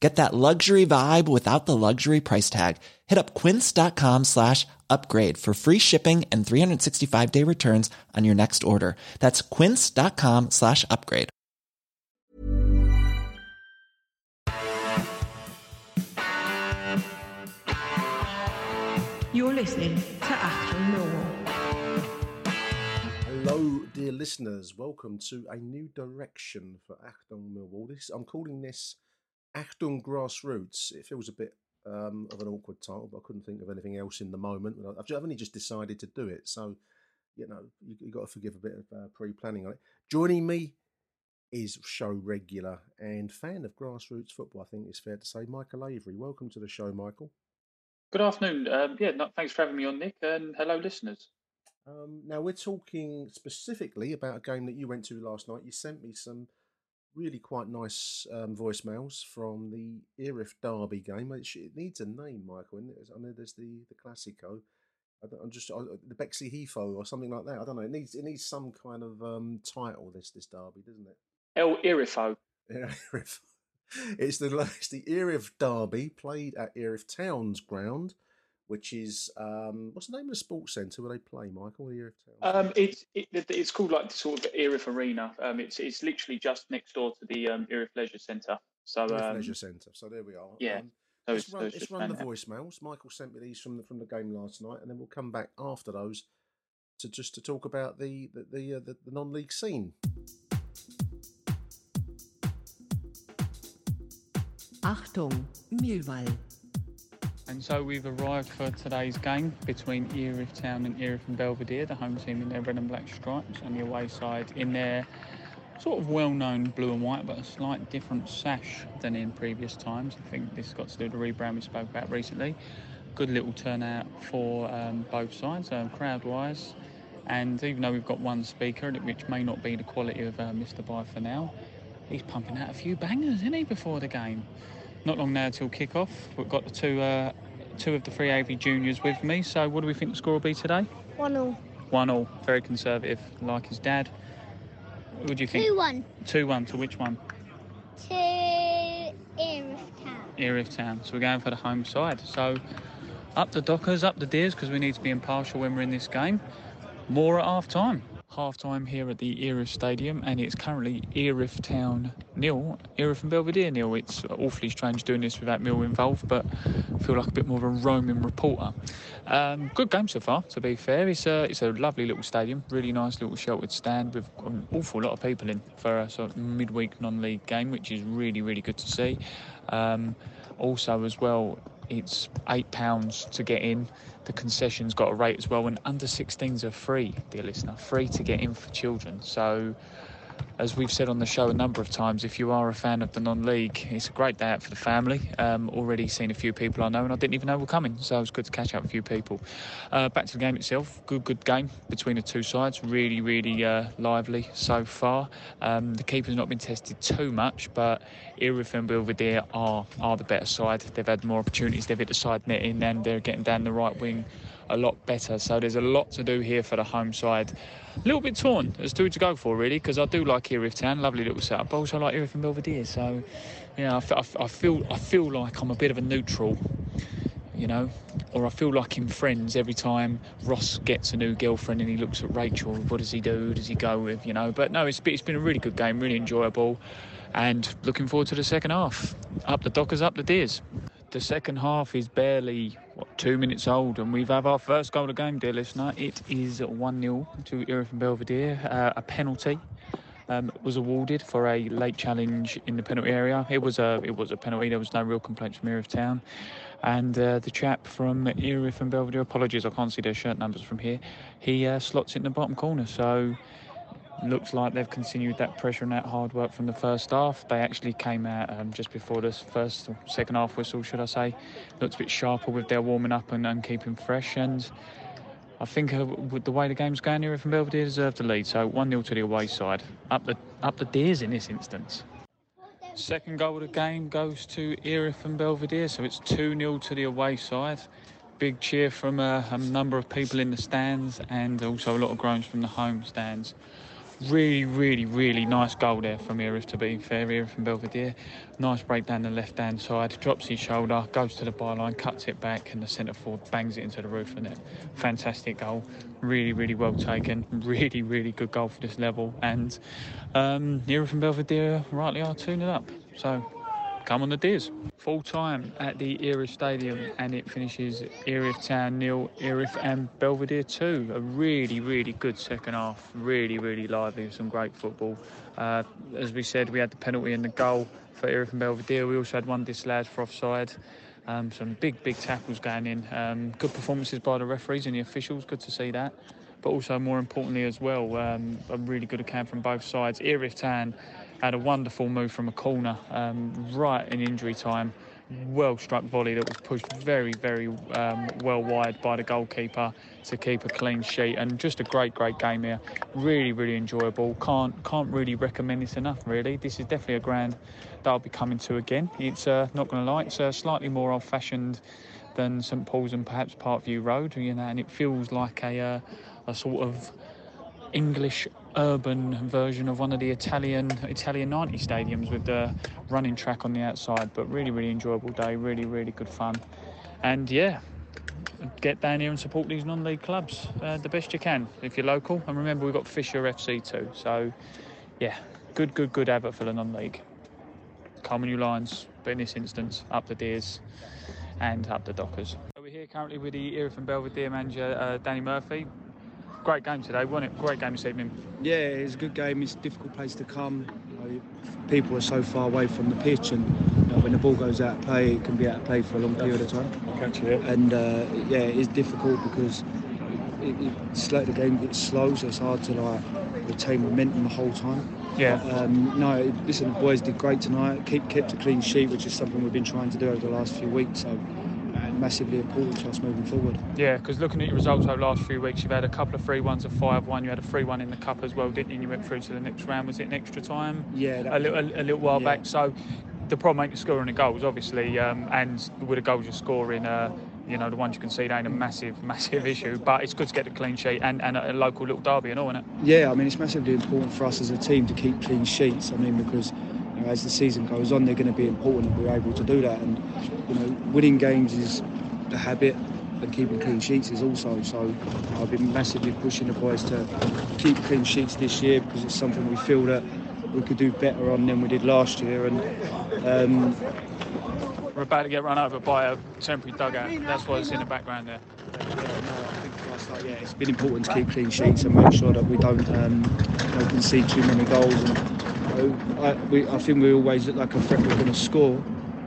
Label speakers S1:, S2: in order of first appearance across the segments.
S1: Get that luxury vibe without the luxury price tag. Hit up quince.com slash upgrade for free shipping and 365 day returns on your next order. That's quince.com slash upgrade.
S2: You're listening to Achtung Millwall.
S3: Hello, dear listeners. Welcome to a new direction for Achtung Millwall. This I'm calling this Achtung Grassroots. It feels a bit um, of an awkward title, but I couldn't think of anything else in the moment. I've, I've only just decided to do it, so you know you, have got to forgive a bit of uh, pre-planning on it. Joining me is show regular and fan of grassroots football. I think it's fair to say, Michael Avery. Welcome to the show, Michael.
S4: Good afternoon. Um, yeah, no, thanks for having me on, Nick, and hello, listeners.
S3: Um, now we're talking specifically about a game that you went to last night. You sent me some really quite nice um, voicemails from the Erith Derby game. It, it, needs a name, Michael. I know there's the the Classico. I am just I, the Bexley Hefo or something like that. I don't know. It needs it needs some kind of um, title. This this derby, doesn't it?
S4: El Erifo.
S3: Erith. It's the it's the Erith Derby played at Erith Town's ground, which is um, what's the name of the sports centre where they play, Michael? Erith
S4: Town. Um, it's it, it's called like the sort of Erith Arena. Um, it's it's literally just next door to the um, Erith Leisure Centre. So
S3: Erith
S4: um,
S3: Leisure Centre. So there we are.
S4: Yeah.
S3: Um,
S4: so
S3: let's
S4: it's-
S3: run,
S4: so it's
S3: let's run the
S4: playing
S3: voicemails. Michael sent me these from the, from the game last night, and then we'll come back after those to just to talk about the the the, uh, the, the non-league scene.
S2: Achtung, Millwall.
S5: And so we've arrived for today's game between Erith Town and Erith and Belvedere, the home team in their red and black stripes, and the away side in their sort of well-known blue and white, but a slight different sash than in previous times. I think this got to do with the rebrand we spoke about recently. Good little turnout for um, both sides, um, crowd-wise. And even though we've got one speaker, which may not be the quality of uh, Mr. By for now, he's pumping out a few bangers, isn't he, before the game? Not long now till kick-off. We've got the two, uh, two of the three AV juniors with me. So what do we think the score will be today?
S6: One all.
S5: One all. Very conservative, like his dad. What do you think?
S6: Two one.
S5: Two one to which one?
S6: To Erith Town.
S5: Erith Town. So we're going for the home side. So up the Dockers, up the Deers, because we need to be impartial when we're in this game. More at half time. Half time here at the Erith Stadium, and it's currently Erith Town nil, Erith and Belvedere nil. It's awfully strange doing this without Mill involved, but I feel like a bit more of a roaming reporter. Um, good game so far, to be fair. It's a, it's a lovely little stadium, really nice little sheltered stand with an awful lot of people in for a sort of midweek non league game, which is really, really good to see. Um, also, as well, it's £8 to get in. The concession's got a rate as well, and under 16s are free, dear listener, free to get in for children. So, as we've said on the show a number of times, if you are a fan of the non-league, it's a great day out for the family. Um, already seen a few people I know, and I didn't even know were coming, so it was good to catch up with a few people. Uh, back to the game itself, good, good game between the two sides. Really, really uh, lively so far. Um, the keeper's not been tested too much, but Erith and Belvedere are are the better side. They've had more opportunities. They've hit the side netting, and they're getting down the right wing a lot better. So there's a lot to do here for the home side. A little bit torn to who to go for, really, because I do like Erith Town, lovely little setup. But also like Erith and Belvedere. So, yeah, I, f- I feel I feel like I'm a bit of a neutral, you know, or I feel like in Friends every time Ross gets a new girlfriend and he looks at Rachel, what does he do? Who does he go with? You know, but no, it's it's been a really good game, really enjoyable, and looking forward to the second half. Up the Dockers, up the Deers. The second half is barely what, two minutes old, and we've had our first goal of the game, dear listener. It is 1 0 to and Belvedere. Uh, a penalty um, was awarded for a late challenge in the penalty area. It was a it was a penalty. There was no real complaints from Erith Town, and uh, the chap from Erith and Belvedere. Apologies, I can't see their shirt numbers from here. He uh, slots it in the bottom corner. So looks like they've continued that pressure and that hard work from the first half. They actually came out um, just before this first, second half whistle, should I say. Looked a bit sharper with their warming up and, and keeping fresh. And I think uh, with the way the game's going, here from Belvedere deserved the lead. So 1 0 to the away side. Up the, up the Deers in this instance. Second goal of the game goes to Erith and Belvedere, so it's 2 0 to the away side. Big cheer from uh, a number of people in the stands and also a lot of groans from the home stands really, really, really nice goal there from Erith to be fair. Erith from Belvedere. Nice break down the left hand side, drops his shoulder, goes to the byline, cuts it back, and the centre forward bangs it into the roof of net. Fantastic goal. Really, really well taken. Really, really good goal for this level. And um, Erith from Belvedere rightly are 2 0 up. So come on the Deers. Full time at the Erith Stadium and it finishes Erith Town nil, Erith and Belvedere 2. A really, really good second half. Really, really lively. Some great football. Uh, as we said, we had the penalty and the goal for Erith and Belvedere. We also had one disallowed for offside. Um, some big, big tackles going in. Um, good performances by the referees and the officials. Good to see that. But also, more importantly, as well, um, a really good account from both sides. Erith Town had a wonderful move from a corner um, right in injury time. Well struck volley that was pushed very, very um, well wide by the goalkeeper to keep a clean sheet, and just a great, great game here. Really, really enjoyable. Can't can't really recommend this enough. Really, this is definitely a ground that I'll be coming to again. It's uh, not going to lie, it's uh, slightly more old-fashioned than St Paul's and perhaps Parkview Road, you know, and it feels like a uh, a sort of English urban version of one of the Italian Italia 90 stadiums with the running track on the outside. But really, really enjoyable day. Really, really good fun. And yeah, get down here and support these non-league clubs uh, the best you can if you're local. And remember, we've got Fisher FC too. So yeah, good, good, good advert for the non-league. Common Lions, but in this instance, up the Deers and up the Dockers. We're here currently with the Erith and Belvedere manager uh, Danny Murphy great game today, wasn't it? Great game this evening.
S7: Yeah, it's a good game. It's a difficult place to come. You know, people are so far away from the pitch, and you know, when the ball goes out of play, it can be out of play for a long period of time.
S5: Catch you
S7: And uh, yeah, it is difficult because it, it, the game gets slow, so it's hard to like retain momentum the whole time.
S5: Yeah.
S7: Um, no, listen, the boys did great tonight. Keep kept a clean sheet, which is something we've been trying to do over the last few weeks. So massively important to us moving forward.
S5: Yeah, because looking at your results over the last few weeks, you've had a couple of free ones a 5 1. You had a free one in the Cup as well, didn't you? And you went through to the next round. Was it an extra time?
S7: Yeah.
S5: A little, a, a, little while yeah. back. So the problem ain't the scoring the goals, obviously, um, and with the goals you're scoring, uh, you know, the ones you can see, they ain't a massive, massive issue. But it's good to get a clean sheet and, and a, local little derby and all, isn't it?
S7: Yeah, I mean, it's massively important for us as a team to keep clean sheets. I mean, because as the season goes on, they're going to be important if we're able to do that. And you know, winning games is the habit and keeping clean sheets is also. So I've been massively pushing the boys to keep clean sheets this year because it's something we feel that we could do better on than we did last year. And um,
S5: we're about to get run over by a temporary dugout. That's what's in the background there.
S7: Yeah, no, I think for us, like, yeah, it's been important to keep clean sheets and make sure that we don't, um, concede too many goals. And, I, we, I think we always look like a threat we're going to score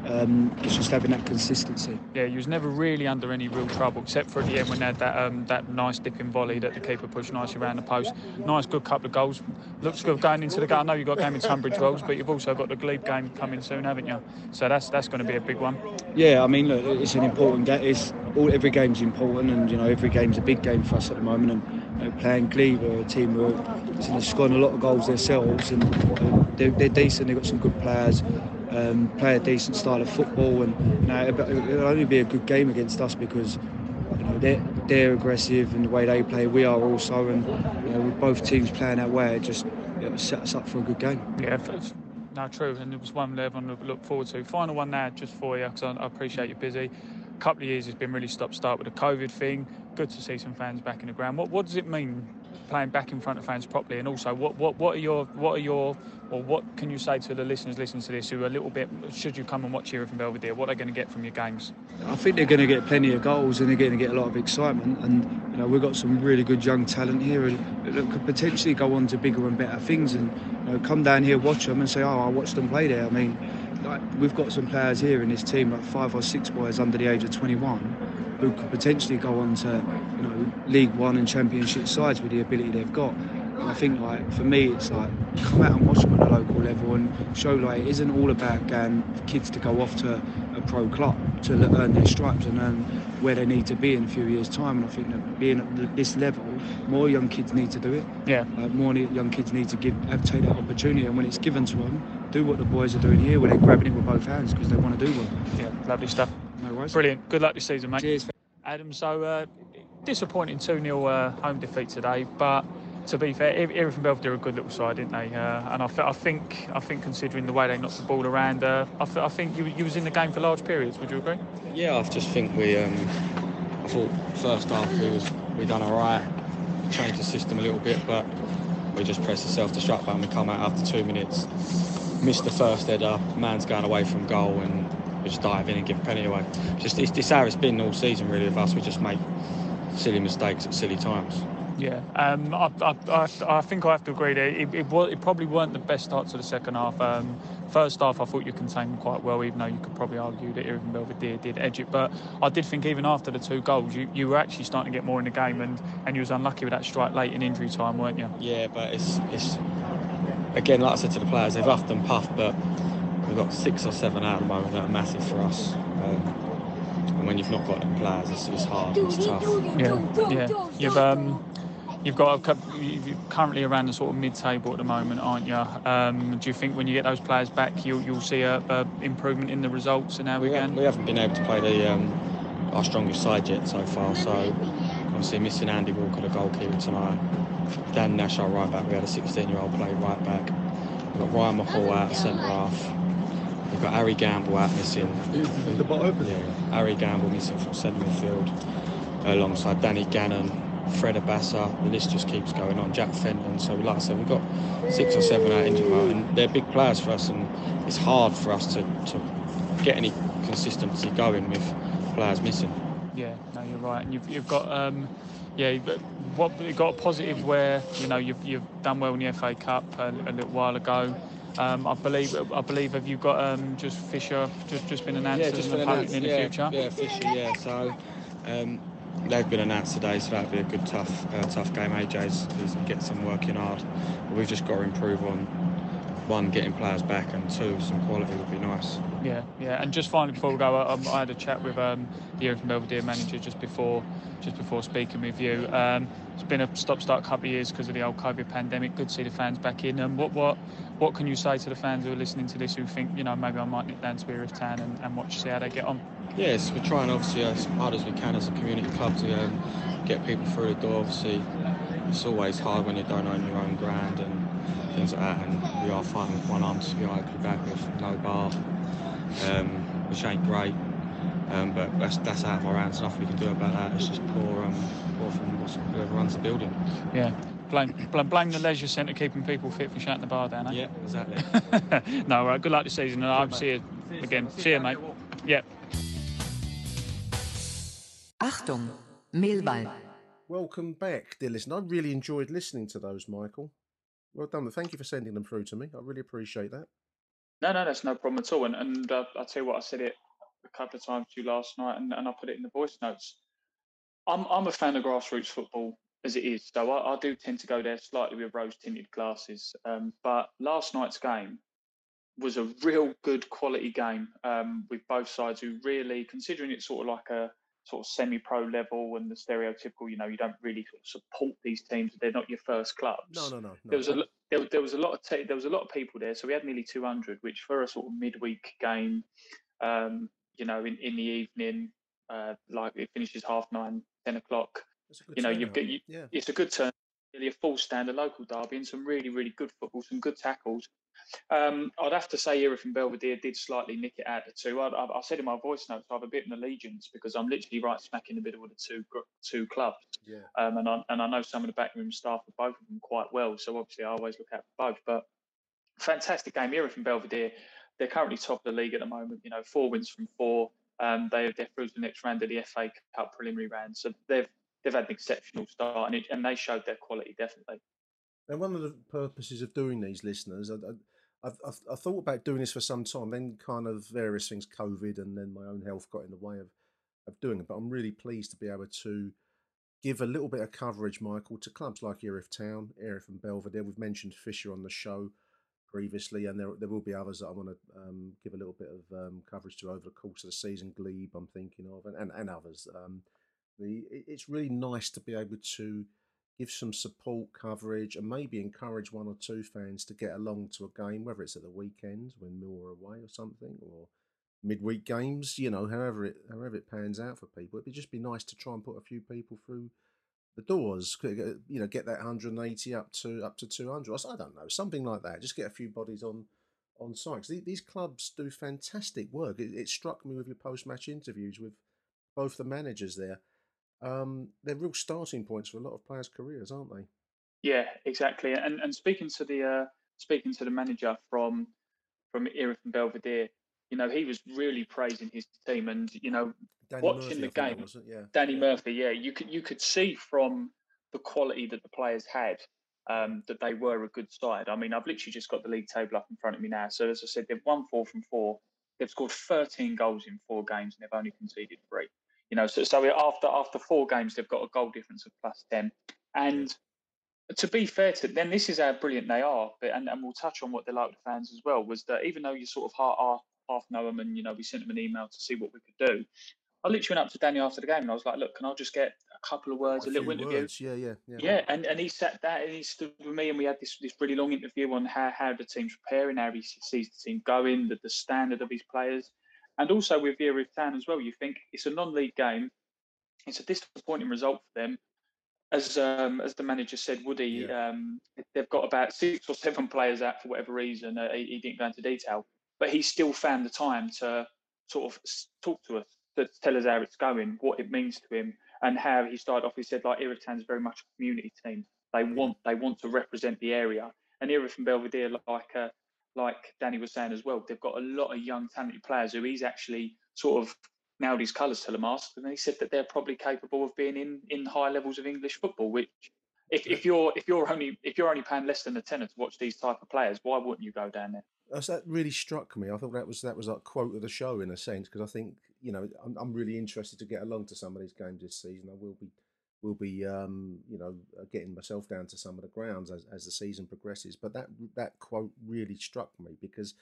S7: um, it's just having that consistency.
S5: Yeah, he was never really under any real trouble, except for at the end when they had that um, that nice dipping volley that the keeper pushed nicely around the post. Nice, good couple of goals. Looks good going into the game. I know you've got a game in Tunbridge Wells, but you've also got the Glebe game coming soon, haven't you? So that's that's going to be a big one.
S7: Yeah, I mean, look, it's an important game. It's all every game's important, and you know every game's a big game for us at the moment. And know, playing Glebe, a team who are scoring a lot of goals themselves, and uh, they're, they're decent. They've got some good players um, play a decent style of football, and you know, it'll only be a good game against us because you know they're they're aggressive in the way they play. We are also, and you know, with both teams playing that way, it just set us up for a good game.
S5: Yeah. No, true, and it was one we everyone look forward to. Final one now, just for you, because I, appreciate you're busy. A couple of years has been really stop start with the COVID thing. Good to see some fans back in the ground. What what does it mean playing back in front of fans properly? And also, what what what are your what are your or what can you say to the listeners listening to this who are a little bit should you come and watch here from Belvedere? What are they going to get from your games?
S7: I think they're going to get plenty of goals and they're going to get a lot of excitement. And you know we've got some really good young talent here that could potentially go on to bigger and better things. And you know, come down here, watch them, and say, "Oh, I watched them play there." I mean, like, we've got some players here in this team, like five or six boys under the age of 21, who could potentially go on to you know League One and Championship sides with the ability they've got. And I think like for me, it's like come out and watch them at a local level and show like it isn't all about getting kids to go off to a pro club to earn their stripes and earn where they need to be in a few years' time. And I think that being at this level, more young kids need to do it.
S5: Yeah.
S7: Like more young kids need to give have, take that opportunity, and when it's given to them, do what the boys are doing here, where they're grabbing it with both hands because they want to do well.
S5: Yeah, lovely stuff.
S7: No worries.
S5: Brilliant. Good luck this season, mate.
S7: Cheers.
S5: Adam, so uh, disappointing 2 0 uh, home defeat today, but to be fair, Erith and Belvedere are a good little side, didn't they? Uh, and I, I, think, I think, considering the way they knocked the ball around, uh, I, I, think you, you was in the game for large periods. Would you agree?
S8: Yeah, I just think we. Um, I thought first half we was we done all right, changed the system a little bit, but we just pressed the self-destruct button. We come out after two minutes, missed the first header, man's going away from goal, and we just dive in and give a penny away. Just it's, it's how it's been all season, really, of us. We just make silly mistakes at silly times.
S5: Yeah, um, I, I, I, think I have to agree there. It, it, it, probably weren't the best start to the second half. Um, first half, I thought you contained quite well, even though you could probably argue that even Belvedere did edge it. But I did think even after the two goals, you, you were actually starting to get more in the game, and, and you was unlucky with that strike late in injury time, weren't you?
S8: Yeah, but it's it's again, like I said to the players, they've huffed and puffed, but we've got six or seven out at the moment that are massive for us. Um, and when you've not got them players, it's, it's hard, it's tough.
S5: Yeah, yeah. You've um, You've got a couple, you're currently around the sort of mid-table at the moment, aren't you? Um, do you think when you get those players back, you'll, you'll see a, a improvement in the results and how we,
S8: we
S5: can?
S8: We haven't been able to play the um, our strongest side yet so far. So obviously missing Andy Walker, the goalkeeper tonight. Dan Nash, our right back. We had a 16-year-old play right back. We've got Ryan McCall out centre half. We've got Harry Gamble out missing.
S3: The bottom?
S8: Yeah, Harry Gamble missing from centre midfield alongside Danny Gannon Fred Abassa, the list just keeps going on. Jack Fenton. So, like I said, we've got six or seven out injured and they're big players for us, and it's hard for us to, to get any consistency going with players missing.
S5: Yeah, no, you're right. And you've, you've got, um, yeah, what you've got a positive where you know you've, you've done well in the FA Cup a, a little while ago. Um, I believe I believe have you got um, just Fisher just just been announced
S8: yeah, just
S5: as an
S8: opponent
S5: in the
S8: yeah,
S5: future?
S8: Yeah, Fisher. Yeah, so um, they've been announced today, so that'll be a good tough uh, tough game. AJ's is get some working hard. But we've just got to improve on one getting players back and two some quality would be nice.
S5: Yeah, yeah. And just finally before we go, I, I had a chat with um, the Erith Belvedere manager just before just before speaking with you. Um, it's been a stop-start couple of years because of the old COVID pandemic. Good to see the fans back in. And um, what what what can you say to the fans who are listening to this who think you know maybe I might nip down to Town and, and watch see how they get on?
S8: Yes, we're trying obviously as hard as we can as a community club to um, get people through the door. Obviously, it's always hard when you don't own your own ground and things like that. And we are fighting with one arm to be back with no bar, um, which ain't great. Um, but that's that's out of our hands. Nothing we can do about that. It's just poor, um, poor from whoever runs the building.
S5: Yeah. Blame, blame blame the leisure centre keeping people fit for shutting the bar down. Eh?
S8: Yeah, exactly.
S5: no, right. Good luck this season, and I'll see you again. See you, mate. Yeah.
S2: Achtung, Millwall.
S3: Welcome back, dear listener. I really enjoyed listening to those, Michael. Well done. Thank you for sending them through to me. I really appreciate that.
S4: No, no, that's no problem at all. And, and uh, I'll tell you what, I said it a couple of times to you last night, and, and I put it in the voice notes. I'm I'm a fan of grassroots football as it is, so I, I do tend to go there slightly with rose tinted glasses. Um, but last night's game was a real good quality game um, with both sides who really, considering it's sort of like a sort of semi-pro level and the stereotypical, you know, you don't really sort of support these teams; they're not your first clubs.
S3: No, no, no. no.
S4: There was a there, there was a lot of te- there was a lot of people there, so we had nearly 200, which for a sort of midweek game, um, you know, in, in the evening, uh, like it finishes half nine, ten o'clock. You know, you've got you,
S3: yeah.
S4: it's a good turn. nearly a full standard local derby and some really, really good football, some good tackles. Um, I'd have to say and Belvedere did slightly nick it out the two. I, I, I, said in my voice notes I have a bit of an allegiance because I'm literally right smack in the middle of the two two clubs.
S3: Yeah.
S4: Um, and I and I know some of the backroom staff of both of them quite well, so obviously I always look out for both. But fantastic game, and Belvedere. They're currently top of the league at the moment. You know, four wins from four. Um, they they're through to the next round of the FA Cup preliminary round, so they've they've had an exceptional start, and, it, and they showed their quality definitely.
S3: And one of the purposes of doing these listeners, I, I've, I've, thought about doing this for some time. Then kind of various things, COVID, and then my own health got in the way of of doing it. But I'm really pleased to be able to give a little bit of coverage, Michael, to clubs like Erith Town, Erith and Belvedere. We've mentioned Fisher on the show previously, and there there will be others that I want to um, give a little bit of um, coverage to over the course of the season. Glebe, I'm thinking of, and and, and others. Um, the it's really nice to be able to give some support coverage and maybe encourage one or two fans to get along to a game, whether it's at the weekend when Mill are away or something, or midweek games. You know, however it however it pans out for people, it'd just be nice to try and put a few people through the doors. You know, get that 180 up to up to 200. I don't know, something like that. Just get a few bodies on on site. These clubs do fantastic work. It, it struck me with your post match interviews with both the managers there um, they're real starting points for a lot of players' careers, aren't they?
S4: Yeah, exactly. And and speaking to the uh, speaking to the manager from from Erith and Belvedere, you know, he was really praising his team, and you know,
S3: Danny
S4: watching
S3: Murphy,
S4: the game,
S3: yeah.
S4: Danny
S3: yeah.
S4: Murphy, yeah, you could you could see from the quality that the players had um, that they were a good side. I mean, I've literally just got the league table up in front of me now. So as I said, they've won four from four. They've scored 13 goals in four games, and they've only conceded three. You know, so, so after after four games, they've got a goal difference of plus ten. And to be fair to them, this is how brilliant they are. But and, and we'll touch on what they're like with the fans as well. Was that even though you sort of half, half know them, and you know we sent them an email to see what we could do. I literally went up to Danny after the game and I was like, "Look, can I just get a couple of words, a, a little interview?"
S3: Words. Yeah, yeah,
S4: yeah. Yeah, and, and he sat there and he stood with me and we had this this really long interview on how, how the team's preparing, how he sees the team going, the, the standard of his players, and also with Erith Town as well. You think it's a non-league game it's a disappointing result for them. As um, as the manager said, Woody, yeah. um, they've got about six or seven players out for whatever reason. Uh, he, he, didn't go into detail, but he still found the time to sort of talk to us, to tell us how it's going, what it means to him, and how he started off. He said like Erith Town's very much a community team. They want they want to represent the area, and Erith and Belvedere, like uh, like Danny was saying as well, they've got a lot of young talented players who he's actually sort of nailed his colours to the mast, and he said that they're probably capable of being in in high levels of English football. Which, if, if you're if you're only if you're only paying less than a tenner to watch these type of players, why wouldn't you go down there?
S3: that really struck me. I thought that was that was like quote of the show in a sense because I think you know I'm, I'm really interested to get along to some of these games this season. I will be will be um, you know uh, getting myself down to some of the grounds as, as the season progresses. But that that quote really struck me because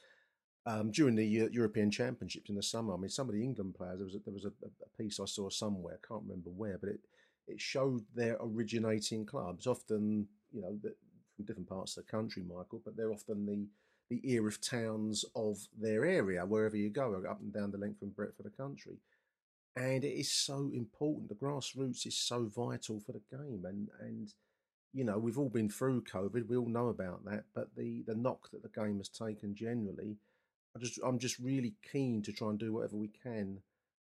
S3: um, during the European Championships in the summer. I mean, some of the England players. There was a, there was a, a piece I saw somewhere. I can't remember where, but it it showed their originating clubs. Often, you know, from different parts of the country, Michael, but they're often the the Erith Towns of their area, wherever you go, up and down the length and breadth of the country. And it is so important. The grassroots is so vital for the game, and and you know we've all been through COVID. We all know about that. But the the knock that the game has taken generally I just I'm just really keen to try and do whatever we can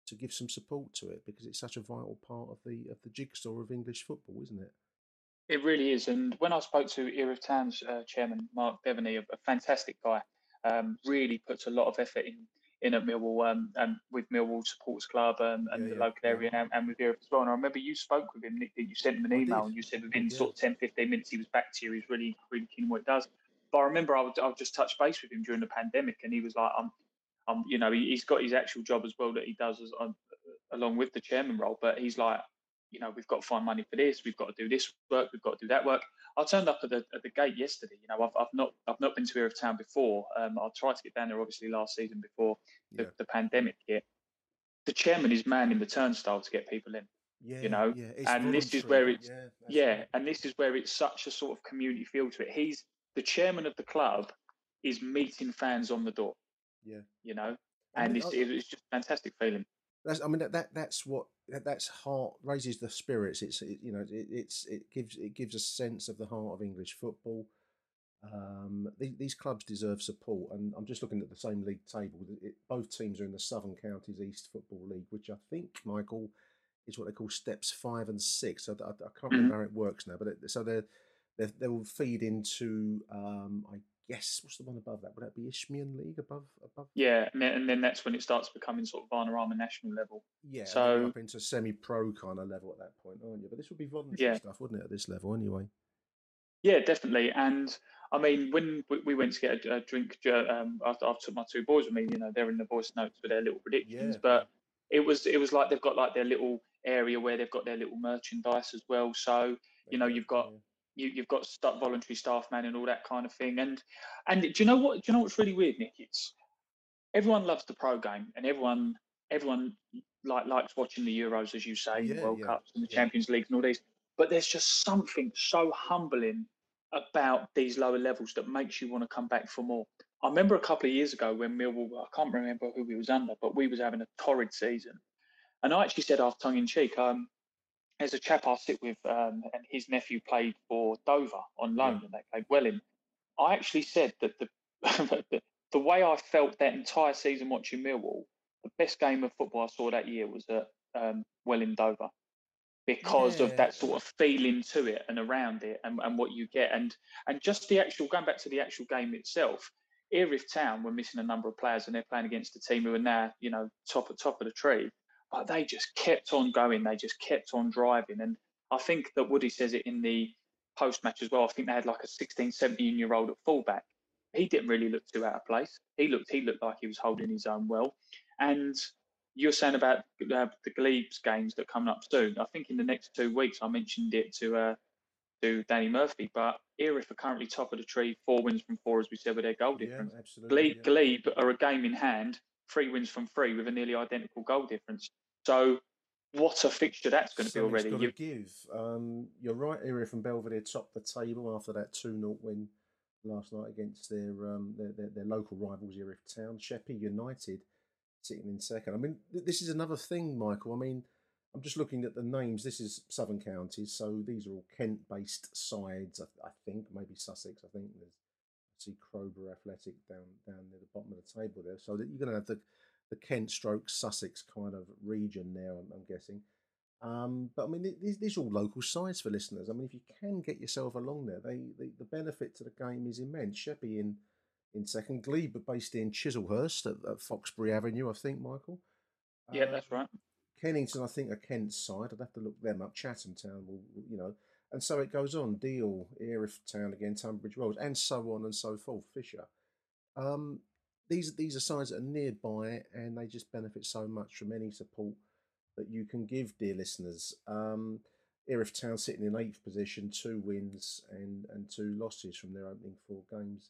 S3: to give some support to it because it's such a vital part of the of the jigsaw of English football, isn't it?
S4: It really is. And when I spoke to Erith Town's uh, chairman Mark Devaney, a, a fantastic guy, um, really puts a lot of effort in in at Millwall um, and with Millwall Supporters Club um, and yeah, the yeah, local area and, and, with Erith as well. And I remember you spoke with him, Nick, you sent him an email and you said within sort of 10, 15 minutes he was back to you. He's really, really keen on what he does. But I remember I would, I would just touch base with him during the pandemic, and he was like, "I'm, I'm, you know, he, has got his actual job as well that he does as, um, along with the chairman role." But he's like, you know, we've got to find money for this. We've got to do this work. We've got to do that work. I turned up at the at the gate yesterday. You know, I've, I've not I've not been to Erith Town before. Um, I tried to get down there obviously last season before the, yeah. the pandemic hit. The chairman is manning the turnstile to get people in.
S3: Yeah,
S4: you know,
S3: yeah,
S4: and this is where it's yeah, yeah and this is where it's such a sort of community feel to it. He's the chairman of the club is meeting fans on the door.
S3: Yeah.
S4: You know, and it's, it's just fantastic feeling.
S3: That's, I mean, that, that that's what that, that's heart raises the spirits. It's it, you know it, it's it gives it gives a sense of the heart of English football. Um, these, these clubs deserve support, and I'm just looking at the same league table. It, both teams are in the Southern Counties East Football League, which I think Michael is what they call steps five and six. I, I, I can't remember how it works now, but it, so they're, they they will feed into um, I guess what's the one above that? Would that be Isthmian League above above?
S4: Yeah, and then, and then that's when it starts becoming sort of Vanarama national level.
S3: Yeah,
S4: So
S3: up into semi-pro kind of level at that point, aren't you? But this would be voluntary
S4: Yeah.
S3: stuff, wouldn't it? At this level, anyway.
S4: Yeah, definitely. And I mean, when we- we went to get a, a drink, um, after I took my two boys with me, you know, they're in the voice notes with their little predictions.
S3: Yeah.
S4: But it was it was like they've got like their little area where they've got their little merchandise as well. So you know, you've got you, you've got stu voluntary staff man and all that kind of thing. And and do you know what? Do you know what's really weird, Nick? It's everyone loves the pro game, and everyone everyone like likes watching the Euros, as you say,
S3: Yeah,
S4: World
S3: yeah,
S4: Cups and the
S3: yeah.
S4: Champions Leagues and all these. But there's just something so humbling about these lower levels that makes you want to come back for more. I remember a couple of years ago when Millwall, I can't remember who we was under, but we was having a torrid season. And I actually said half tongue in cheek, um, there's a chap I sit with, um, and his nephew played for Dover on loan, and they played well in. I actually said that the, the the way I felt that entire season watching Millwall, the best game of football I saw that year was at um, Welling Dover, because
S3: Yeah.
S4: of that sort of feeling to it and around it, and, and what you get, and and just the actual going back to the actual game itself. Erith Town were missing a number of players, and they're playing against a team who are now, you know, top at top of the tree. But they just kept on going. They just kept on driving, and I think that Woody says it in the post match as well. I think they had like a 16, 17 year old at fullback. He didn't really look too out of place. He looked he looked like he was holding his own well. And you're saying about uh, the Glebes games that are coming up soon. I think in the next two weeks, I mentioned it to uh, to Danny Murphy, but Erith are currently top of the tree, four wins from four, as we said, with their goal
S3: Yeah,
S4: difference.
S3: absolutely.
S4: Glebe, Glebe are a game in hand, three wins from three with a nearly identical goal difference. So, what a fixture that's going to be
S3: Something's
S4: already.
S3: gotta
S4: You-
S3: give. Um, you're right, Erith from Belvedere topped the table after that 2 0 win last night against their, um, their, their their local rivals, Erith Town. Sheppey United sitting in second. I mean, th- this is another thing, Michael. I mean, I'm just looking at the names. This is Southern Counties, so these are all Kent based sides, I, I think, maybe Sussex. I think there's I see Crowborough Athletic down down near the bottom of the table there. So that you're going to have the, the Kent stroke Sussex kind of region there, I'm, I'm guessing. Um, but I mean, these, these are all local sides for listeners. I mean, if you can get yourself along there, they, they the benefit to the game is immense. Sheppey in in second, Glebe based in Chislehurst at, at Foxbury Avenue, I think, Michael.
S4: yeah, that's right.
S3: Kennington, I think, are Kent's side. I'd have to look them up. Chatham Town will- you know, and so it goes on. Deal, Erith Town again, Tunbridge Wells, and so on and so forth. Fisher. Um, these these are sides that are nearby, and they just benefit so much from any support that you can give, dear listeners. Um, Town sitting in eighth position, two wins and and two losses from their opening four games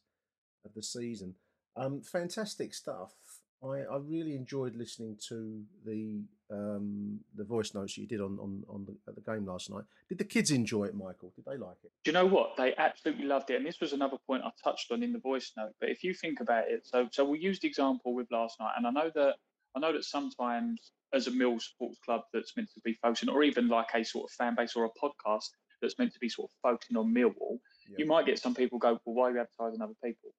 S3: of the season. Um, fantastic stuff. I, I really enjoyed listening to the um, the voice notes you did on on, on the, at the game last night. Did the kids enjoy it, Michael? Did they like it?
S4: Do you know what? They absolutely loved it. And this was another point I touched on in the voice note. But if you think about it, so so we used the example with last night, and I know that I know that sometimes as a Mill sports club that's meant to be focusing, or even like a sort of fan base or a podcast that's meant to be sort of focusing on Millwall, you might get some people go, well, why are you advertising other people?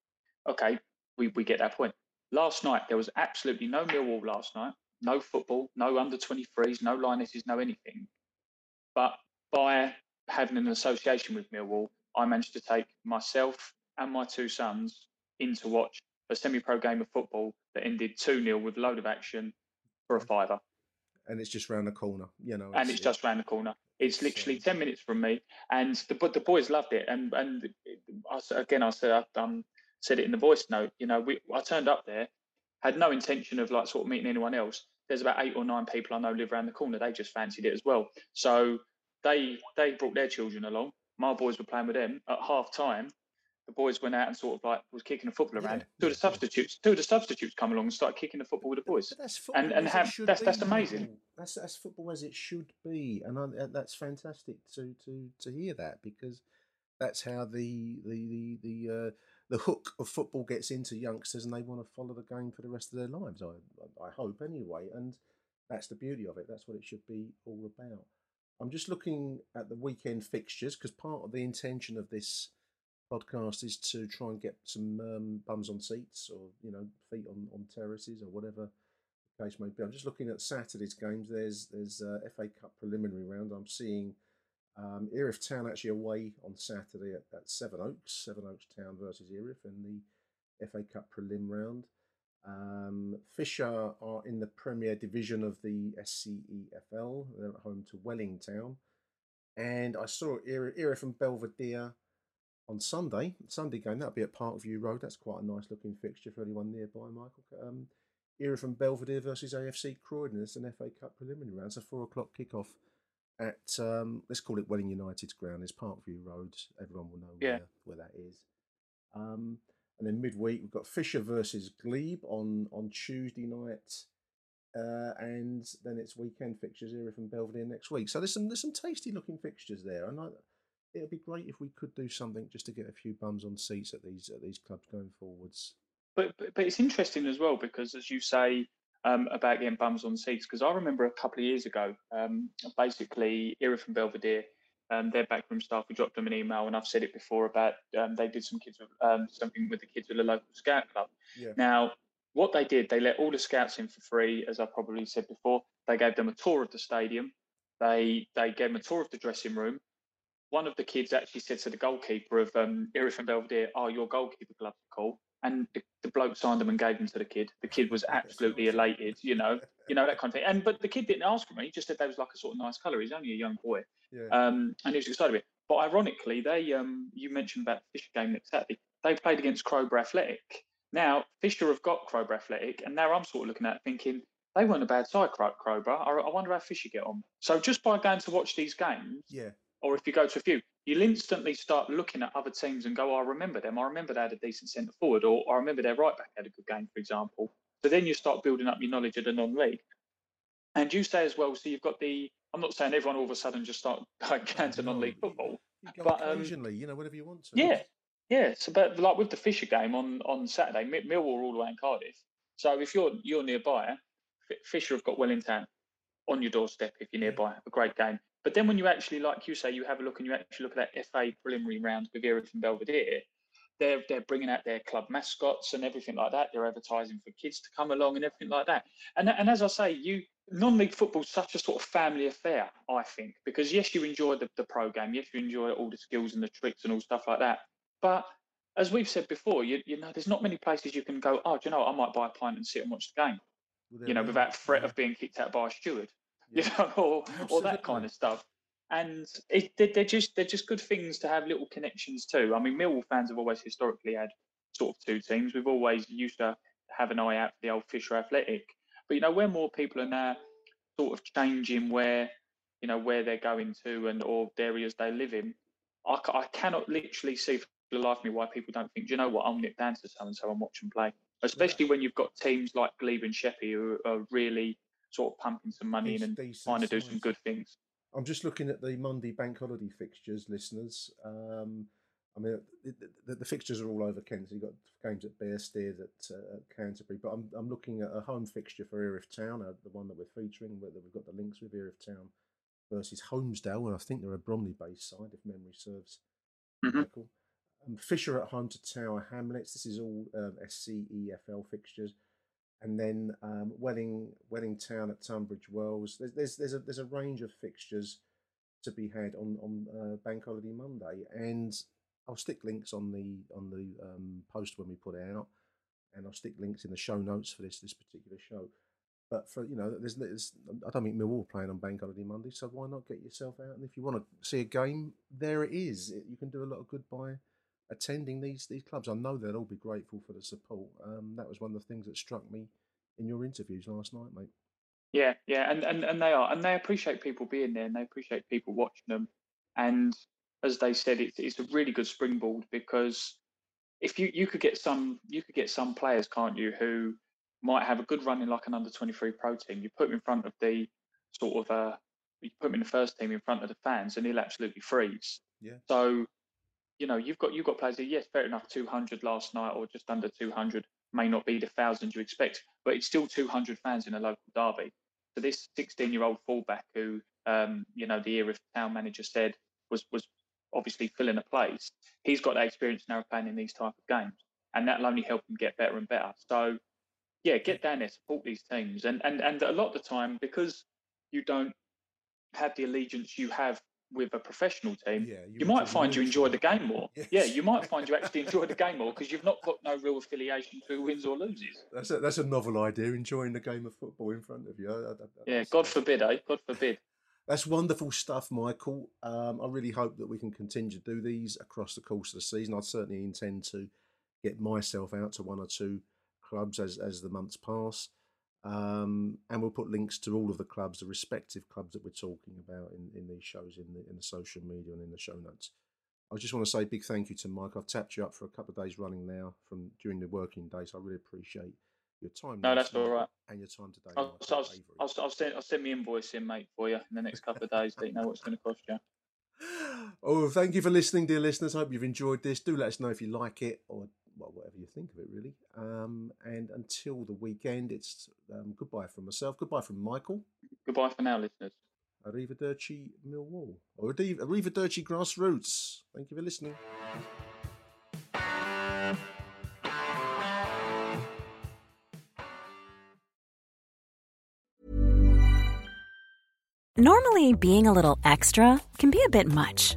S4: Okay, we, we get that point. Last night, there was absolutely no Millwall last night, no football, no under 23s, no Lionesses, no anything. But by having an association with Millwall, I managed to take myself and my two sons in to watch a semi pro game of football that ended 2 0 with a load of action for a fiver.
S3: And it's just round the corner, you know.
S4: And it's just round the corner. It's literally 10 minutes from me. And the, but the boys loved it. And, and I, again, I said, I um, said it in the voice note, you know, we, I turned up there, had no intention of like sort of meeting anyone else. There's about eight or nine people I know live around the corner. They just fancied it as well. So they they brought their children along. My boys were playing with them. At half time, the boys went out and sort of like was kicking the football around. two of the substitutes, two of the substitutes come along and start kicking the football with the boys.
S3: That's
S4: and and have that's
S3: be,
S4: that's amazing.
S3: That's that's football as it should be, and I, that's fantastic to to to hear that because that's how the the the the uh, the hook of football gets into youngsters, and they want to follow the game for the rest of their lives. I I hope anyway, and that's the beauty of it. That's what it should be all about. I'm just looking at the weekend fixtures because part of the intention of this podcast is to try and get some um, bums on seats or you know feet on, on terraces or whatever the case may be. I'm just looking at Saturday's games. There's there's uh, FA Cup preliminary round. I'm seeing um, Erith Town actually away on Saturday at, at Sevenoaks. Seven Oaks Town versus Erith in the FA Cup prelim round. Um, Fisher are in the Premier Division of the SCEFL. They're at home to Welling Town. And I saw Erith and Belvedere on Sunday. Sunday game, that'll be at Parkview Road. That's quite a nice looking fixture for anyone nearby, Michael. Um, Erith and Belvedere versus AFC Croydon. It's an FA Cup preliminary round. It's a four o'clock kickoff at, um, let's call it Welling United's ground. It's Parkview Road. Everyone will know
S4: yeah.
S3: where, where that is. Um, and then midweek we've got Fisher versus Glebe on on Tuesday night, uh, and then it's weekend fixtures here from Belvedere next week. So there's some there's some tasty looking fixtures there, and I, it'd be great if we could do something just to get a few bums on seats at these at these clubs going forwards.
S4: But but, but it's interesting as well because as you say. Um, about getting bums on seats because I remember a couple of years ago, um, basically Erith from Belvedere um, their backroom staff, we dropped them an email, and I've said it before about um, they did some kids um, something with the kids with the local scout club.
S3: Yeah.
S4: Now, what they did, they let all the scouts in for free, as I probably said before. They gave them a tour of the stadium. They they gave them a tour of the dressing room. One of the kids actually said to the goalkeeper of um, Erith and Belvedere, "Oh, your goalkeeper gloves are cool." And the, the, bloke signed them and gave them to the kid. The kid was absolutely elated, you know, you know that kind of thing. And but the kid didn't ask for me; he just said they was like a sort of nice colour. He's only a young boy,
S3: yeah.
S4: um, and he was excited about it. But ironically, they um, you mentioned about the Fisher game next Saturday. They played against Crowborough Athletic. Now Fisher have got Crowborough Athletic, and now I'm sort of looking at thinking they weren't a bad side, Crowborough. I, I wonder how Fisher get on. So just by going to watch these games,
S3: yeah,
S4: or if you go to a few, you'll instantly start looking at other teams and go, oh, I remember them. I remember they had a decent centre forward, or I remember their right back had a good game, for example. So then you start building up your knowledge of the non league. And you say as well, so you've got the, I'm not saying everyone all of a sudden just start going to non league football.
S3: but um, you know, whatever you want to.
S4: Yeah. Yeah. So, but like with the Fisher game on, on Saturday, Millwall all the way in Cardiff. So if you're you're nearby, Fisher have got Welling Town on your doorstep if you're nearby. A great game. But then when you actually, like you say, you have a look and you actually look at that FA preliminary round with Erith and Belvedere, they're they're bringing out their club mascots and everything like that. They're advertising for kids to come along and everything like that. And and as I say, you non-league football is such a sort of family affair, I think, because yes, you enjoy the, the program, yes, you enjoy all the skills and the tricks and all stuff like that. But as we've said before, you, you know, there's not many places you can go. Oh, do you know, what? I might buy a pint and sit and watch the game. Well, you know, without threat yeah. of being kicked out by a steward you know, or, or that kind of stuff. And it, they're just they're just good things to have little connections to. I mean, Millwall fans have always historically had sort of two teams. We've always used to have an eye out for the old Fisher Athletic, but you know, where more people are now sort of changing where you know where they're going to and or the areas they live in, I, I cannot literally see for the life of me why people don't think, do you know what, I'll nip down to so and so and watch them play. Especially yeah. when you've got teams like Glebe and Sheppey who are really sort of pumping some money in and trying to do some good things.
S3: I'm just looking at the Monday bank holiday fixtures, listeners. Um, I mean, the, the, the, fixtures are all over Kent. So you've got games at Bearsted, at, uh, at Canterbury, but I'm, I'm looking at a home fixture for Erith Town, uh, the one that we're featuring, where we've got the links with Erith Town versus Holmesdale, and I think they're a Bromley-based side, if memory serves.
S4: Mm-hmm.
S3: Um, Fisher at home to Tower Hamlets. This is all um, SCEFL fixtures and then um, Welling Welling Town at Tunbridge Wells. There's there's there's a there's a range of fixtures to be had on on uh, Bank Holiday Monday, and I'll stick links on the on the um, post when we put it out, and I'll stick links in the show notes for this this particular show. But for you know, there's, there's I don't think Millwall playing on Bank Holiday Monday, so why not get yourself out? And if you want to see a game, there it is. It, you can do a lot of good by attending these these clubs. I know they'll all be grateful for the support. Um, that was one of the things that struck me in your interviews last night, mate.
S4: Yeah, yeah, and, and and they are, and they appreciate people being there, and they appreciate people watching them. And as they said, it's it's a really good springboard because if you you could get some you could get some players, can't you, who might have a good run in like an under twenty three pro team. You put them in front of the sort of uh, you put him in the first team in front of the fans, and he'll absolutely freeze.
S3: Yeah.
S4: So you know, you've got you've got players. That, yes, fair enough. Two hundred last night, or just under two hundred, may not be the thousand you expect, but it's still two hundred fans in a local derby. So this 16 year old fullback who, um, you know, the Erith town manager said was was obviously filling a place. He's got that experience now playing in these type of games, and that'll only help him get better and better. So, yeah, get down there, support these teams, and and and a lot of the time because you don't have the allegiance you have with a professional team,
S3: Yeah, you
S4: you, might find you enjoy the game more.
S3: Yes.
S4: Yeah, you might find you actually enjoy the game more because you've not got no real affiliation to who wins or loses.
S3: That's a, that's a novel idea. Enjoying the game of football in front of you. I- I- I-
S4: Yeah, God forbid, eh? God forbid.
S3: That's wonderful stuff, Michael. Um, I really hope that we can continue to do these across the course of the season. I certainly intend to get myself out to one or two clubs as as the months pass, um, and we'll put links to all of the clubs, the respective clubs that we're talking about in, in these shows in the in the social media and in the show notes. I just want to say a big thank you to Mike. I've tapped you up for a couple of days running now from during the working days. I really appreciate your time.
S4: No, that's all right.
S3: And your time today.
S4: I'll, so I'll, I'll, I'll, send, I'll send me invoice in, mate, for you in the next couple of days. That you know what it's going to cost you.
S3: Oh, thank you for listening, dear listeners. I Hope you've enjoyed this. Do let us know if you like it or well, whatever you think of it, really. Um, and until the weekend, it's um, goodbye from myself. Goodbye from Michael.
S4: Goodbye for now, listeners.
S3: Arrivederci Millwall. Or Arriv- Arrivederci Grassroots. Thank you for listening.
S9: Normally, being a little extra can be a bit much,